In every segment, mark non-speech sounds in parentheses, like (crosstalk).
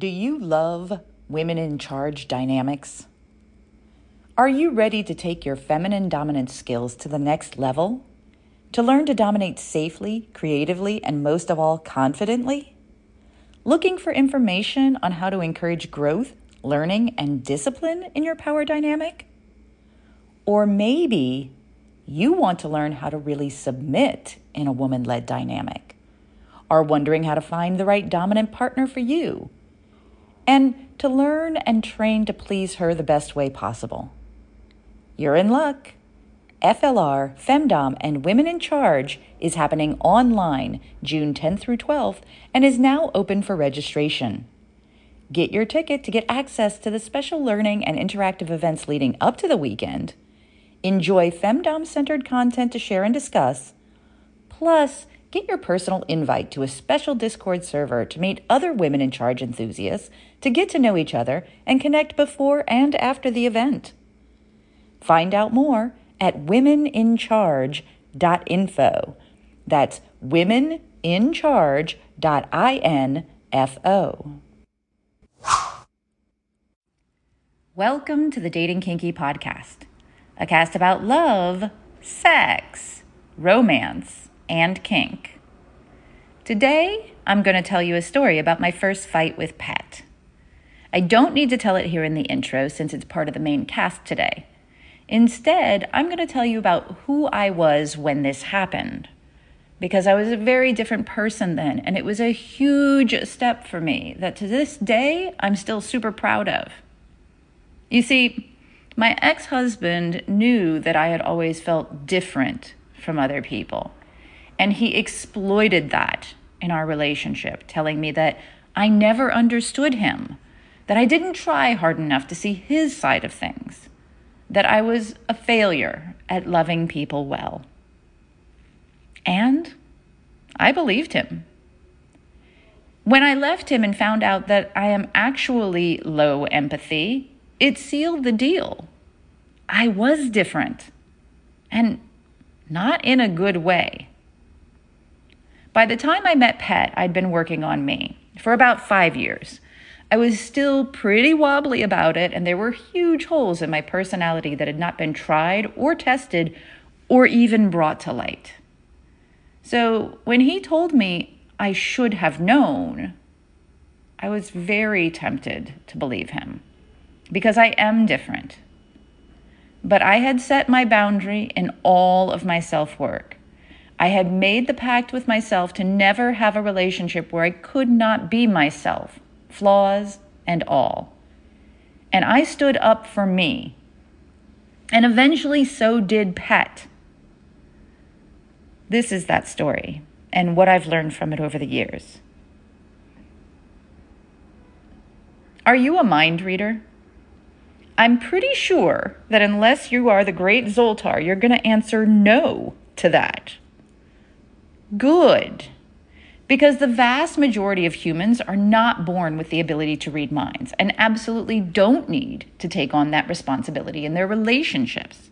Do you love women in charge dynamics? Are you ready to take your feminine dominance skills to the next level? To learn to dominate safely, creatively, and most of all, confidently? Looking for information on how to encourage growth, learning, and discipline in your power dynamic? Or maybe you want to learn how to really submit in a woman led dynamic? Are wondering how to find the right dominant partner for you? And to learn and train to please her the best way possible. You're in luck. FLR, Femdom, and Women in Charge is happening online June 10th through 12th and is now open for registration. Get your ticket to get access to the special learning and interactive events leading up to the weekend. Enjoy Femdom centered content to share and discuss. Plus, get your personal invite to a special Discord server to meet other women in charge enthusiasts, to get to know each other, and connect before and after the event. Find out more at womenincharge.info. That's womenincharge.info. Welcome to the Dating Kinky podcast, a cast about love, sex, romance, and kink. Today, I'm going to tell you a story about my first fight with Pet. I don't need to tell it here in the intro since it's part of the main cast today. Instead, I'm going to tell you about who I was when this happened. Because I was a very different person then, and it was a huge step for me that to this day I'm still super proud of. You see, my ex husband knew that I had always felt different from other people, and he exploited that in our relationship, telling me that I never understood him, that I didn't try hard enough to see his side of things that I was a failure at loving people well. And I believed him. When I left him and found out that I am actually low empathy, it sealed the deal. I was different, and not in a good way. By the time I met Pet, I'd been working on me for about five years. I was still pretty wobbly about it, and there were huge holes in my personality that had not been tried or tested or even brought to light. So when he told me I should have known, I was very tempted to believe him because I am different. But I had set my boundary in all of my self work. I had made the pact with myself to never have a relationship where I could not be myself flaws, and all. And I stood up for me. And eventually, so did Pet. This is that story and what I've learned from it over the years. Are you a mind reader? I'm pretty sure that unless you are the great Zoltar, you're going to answer no to that. Good because the vast majority of humans are not born with the ability to read minds and absolutely don't need to take on that responsibility in their relationships,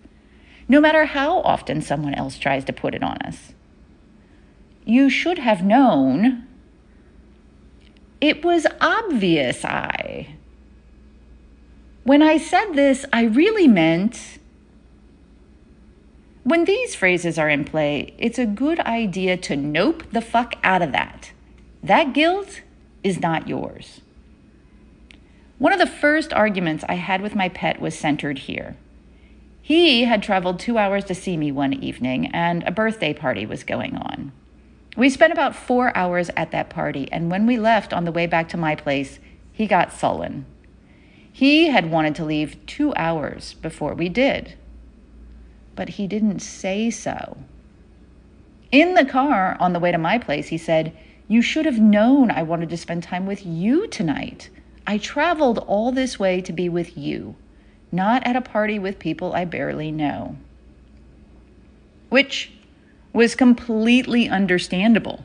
no matter how often someone else tries to put it on us. You should have known. It was obvious, I. When I said this, I really meant when these phrases are in play, it's a good idea to nope the fuck out of that. That guilt is not yours. One of the first arguments I had with my pet was centered here. He had traveled two hours to see me one evening, and a birthday party was going on. We spent about four hours at that party, and when we left on the way back to my place, he got sullen. He had wanted to leave two hours before we did but he didn't say so. In the car on the way to my place, he said, You should have known I wanted to spend time with you tonight. I traveled all this way to be with you, not at a party with people I barely know. Which was completely understandable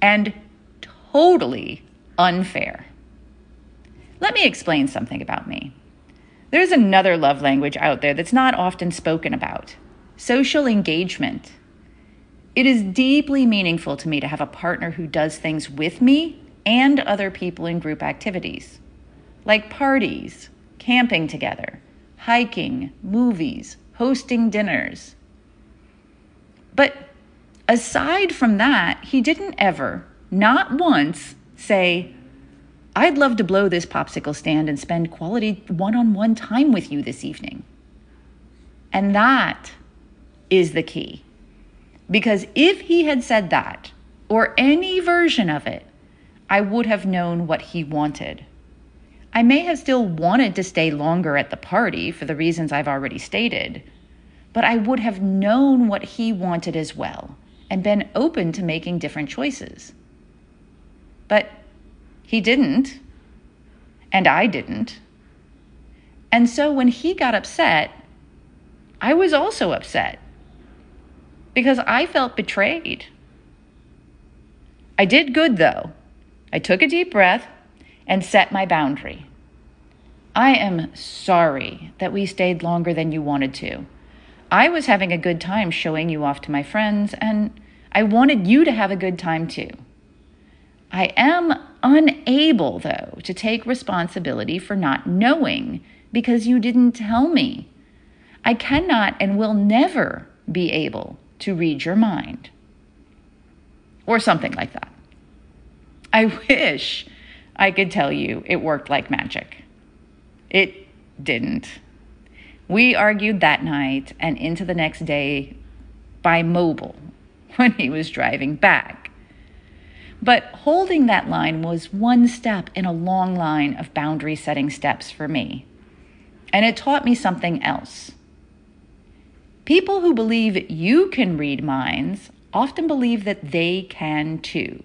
and totally unfair. Let me explain something about me. There's another love language out there that's not often spoken about social engagement. It is deeply meaningful to me to have a partner who does things with me and other people in group activities, like parties, camping together, hiking, movies, hosting dinners. But aside from that, he didn't ever, not once, say, I'd love to blow this popsicle stand and spend quality one on one time with you this evening. And that is the key. Because if he had said that, or any version of it, I would have known what he wanted. I may have still wanted to stay longer at the party for the reasons I've already stated, but I would have known what he wanted as well and been open to making different choices. But he didn't, and I didn't. And so when he got upset, I was also upset because I felt betrayed. I did good though. I took a deep breath and set my boundary. I am sorry that we stayed longer than you wanted to. I was having a good time showing you off to my friends, and I wanted you to have a good time too. I am unable, though, to take responsibility for not knowing because you didn't tell me. I cannot and will never be able to read your mind. Or something like that. I (laughs) wish I could tell you it worked like magic. It didn't. We argued that night and into the next day by mobile (laughs) when he was driving back. But holding that line was one step in a long line of boundary setting steps for me. And it taught me something else. People who believe you can read minds often believe that they can too.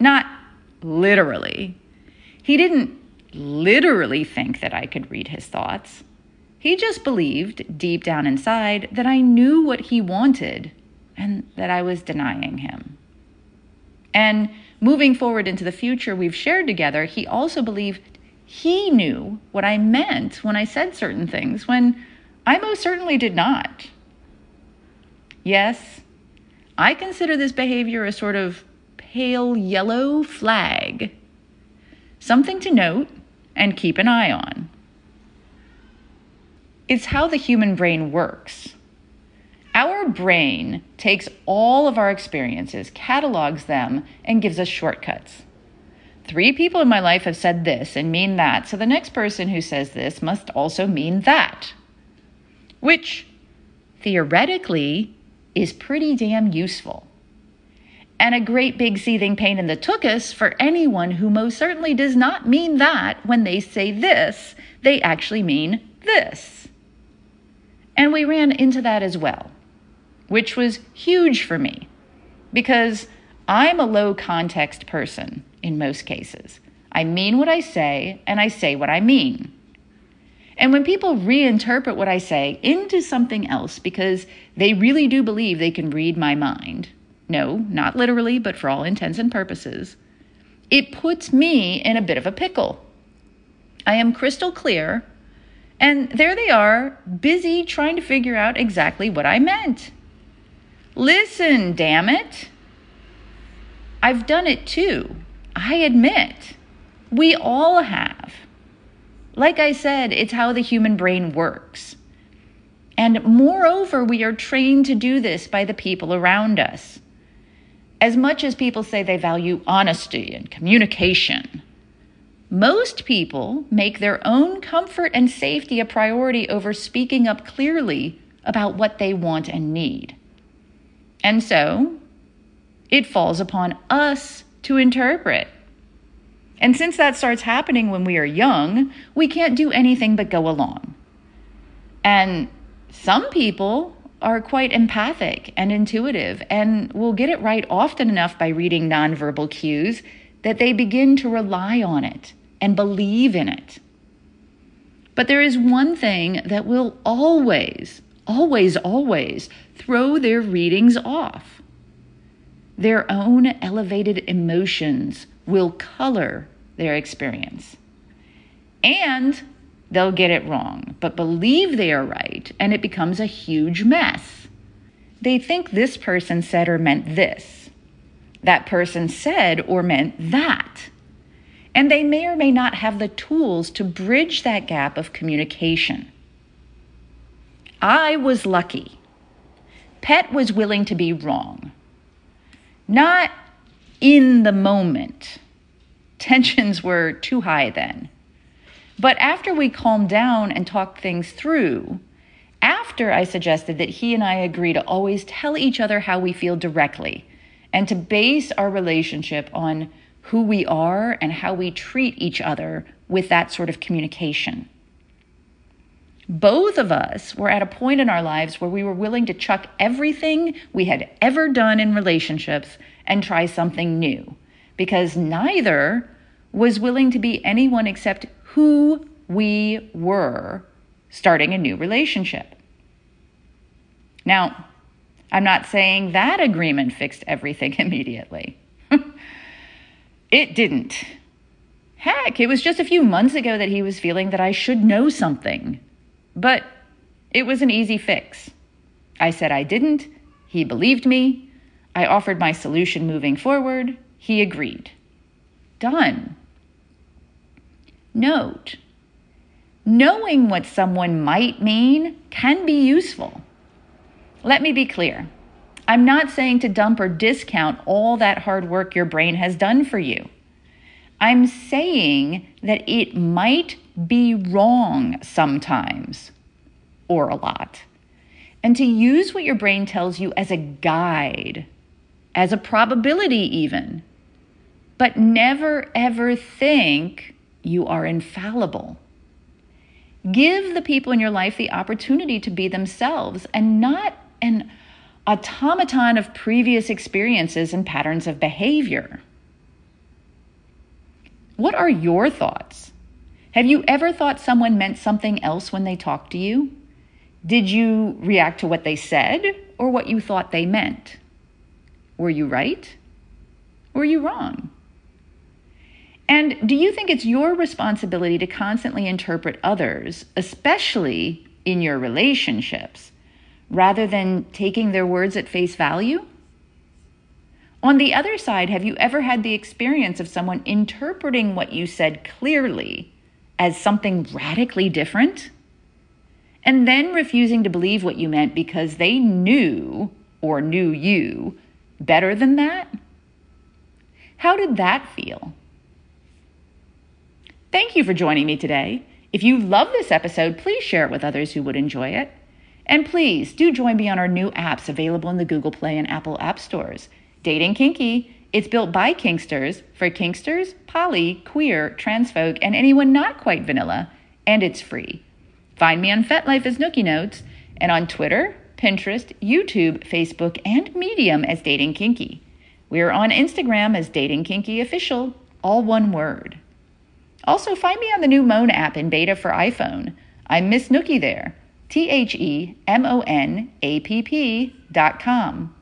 Not literally. He didn't literally think that I could read his thoughts. He just believed deep down inside that I knew what he wanted and that I was denying him. And moving forward into the future we've shared together, he also believed he knew what I meant when I said certain things when I most certainly did not. Yes, I consider this behavior a sort of pale yellow flag, something to note and keep an eye on. It's how the human brain works. Our brain takes all of our experiences, catalogs them, and gives us shortcuts. Three people in my life have said this and mean that, so the next person who says this must also mean that which theoretically is pretty damn useful. And a great big seething pain in the tuchus for anyone who most certainly does not mean that when they say this, they actually mean this. And we ran into that as well, which was huge for me because I'm a low context person in most cases. I mean what I say, and I say what I mean. And when people reinterpret what I say into something else because they really do believe they can read my mind, no, not literally, but for all intents and purposes, it puts me in a bit of a pickle. I am crystal clear, and there they are, busy trying to figure out exactly what I meant. Listen, damn it. I've done it too. I admit. We all have. Like I said, it's how the human brain works. And moreover, we are trained to do this by the people around us. As much as people say they value honesty and communication, most people make their own comfort and safety a priority over speaking up clearly about what they want and need. And so, it falls upon us to interpret and since that starts happening when we are young, we can't do anything but go along. And some people are quite empathic and intuitive and will get it right often enough by reading nonverbal cues that they begin to rely on it and believe in it. But there is one thing that will always, always, always throw their readings off their own elevated emotions will color their experience. And they'll get it wrong, but believe they are right, and it becomes a huge mess. They think this person said or meant this. that person said or meant that. And they may or may not have the tools to bridge that gap of communication. I was lucky. Pet was willing to be wrong. Not in the moment. Tensions were too high then. But after we calmed down and talked things through, after I suggested that he and I agree to always tell each other how we feel directly and to base our relationship on who we are and how we treat each other with that sort of communication. Both of us were at a point in our lives where we were willing to chuck everything we had ever done in relationships and try something new because neither was willing to be anyone except who we were starting a new relationship. Now, I'm not saying that agreement fixed everything (laughs) immediately. (laughs) it didn't. Heck, it was just a few months ago that he was feeling that I should know something. But it was an easy fix. I said I didn't. He believed me. I offered my solution moving forward. He agreed. Done. Note knowing what someone might mean can be useful. Let me be clear. I'm not saying to dump or discount all that hard work your brain has done for you. I'm saying that it might be wrong sometimes, or a lot. And to use what your brain tells you as a guide, as a probability, even. But never ever think you are infallible. Give the people in your life the opportunity to be themselves and not an automaton of previous experiences and patterns of behavior. What are your thoughts? Have you ever thought someone meant something else when they talked to you? Did you react to what they said or what you thought they meant? Were you right? Were you wrong? And do you think it's your responsibility to constantly interpret others, especially in your relationships, rather than taking their words at face value? On the other side, have you ever had the experience of someone interpreting what you said clearly as something radically different? And then refusing to believe what you meant because they knew or knew you better than that? How did that feel? Thank you for joining me today. If you love this episode, please share it with others who would enjoy it. And please do join me on our new apps available in the Google Play and Apple App Stores. Dating Kinky, it's built by Kinksters for Kinksters, poly, queer, trans folk, and anyone not quite vanilla, and it's free. Find me on FetLife as Nookie Notes and on Twitter, Pinterest, YouTube, Facebook, and Medium as Dating Kinky. We are on Instagram as Dating Kinky Official, all one word. Also, find me on the new Moan app in beta for iPhone. I'm Miss Nookie there. T H E M O N A P P dot com.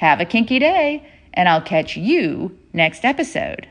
Have a kinky day, and I'll catch you next episode.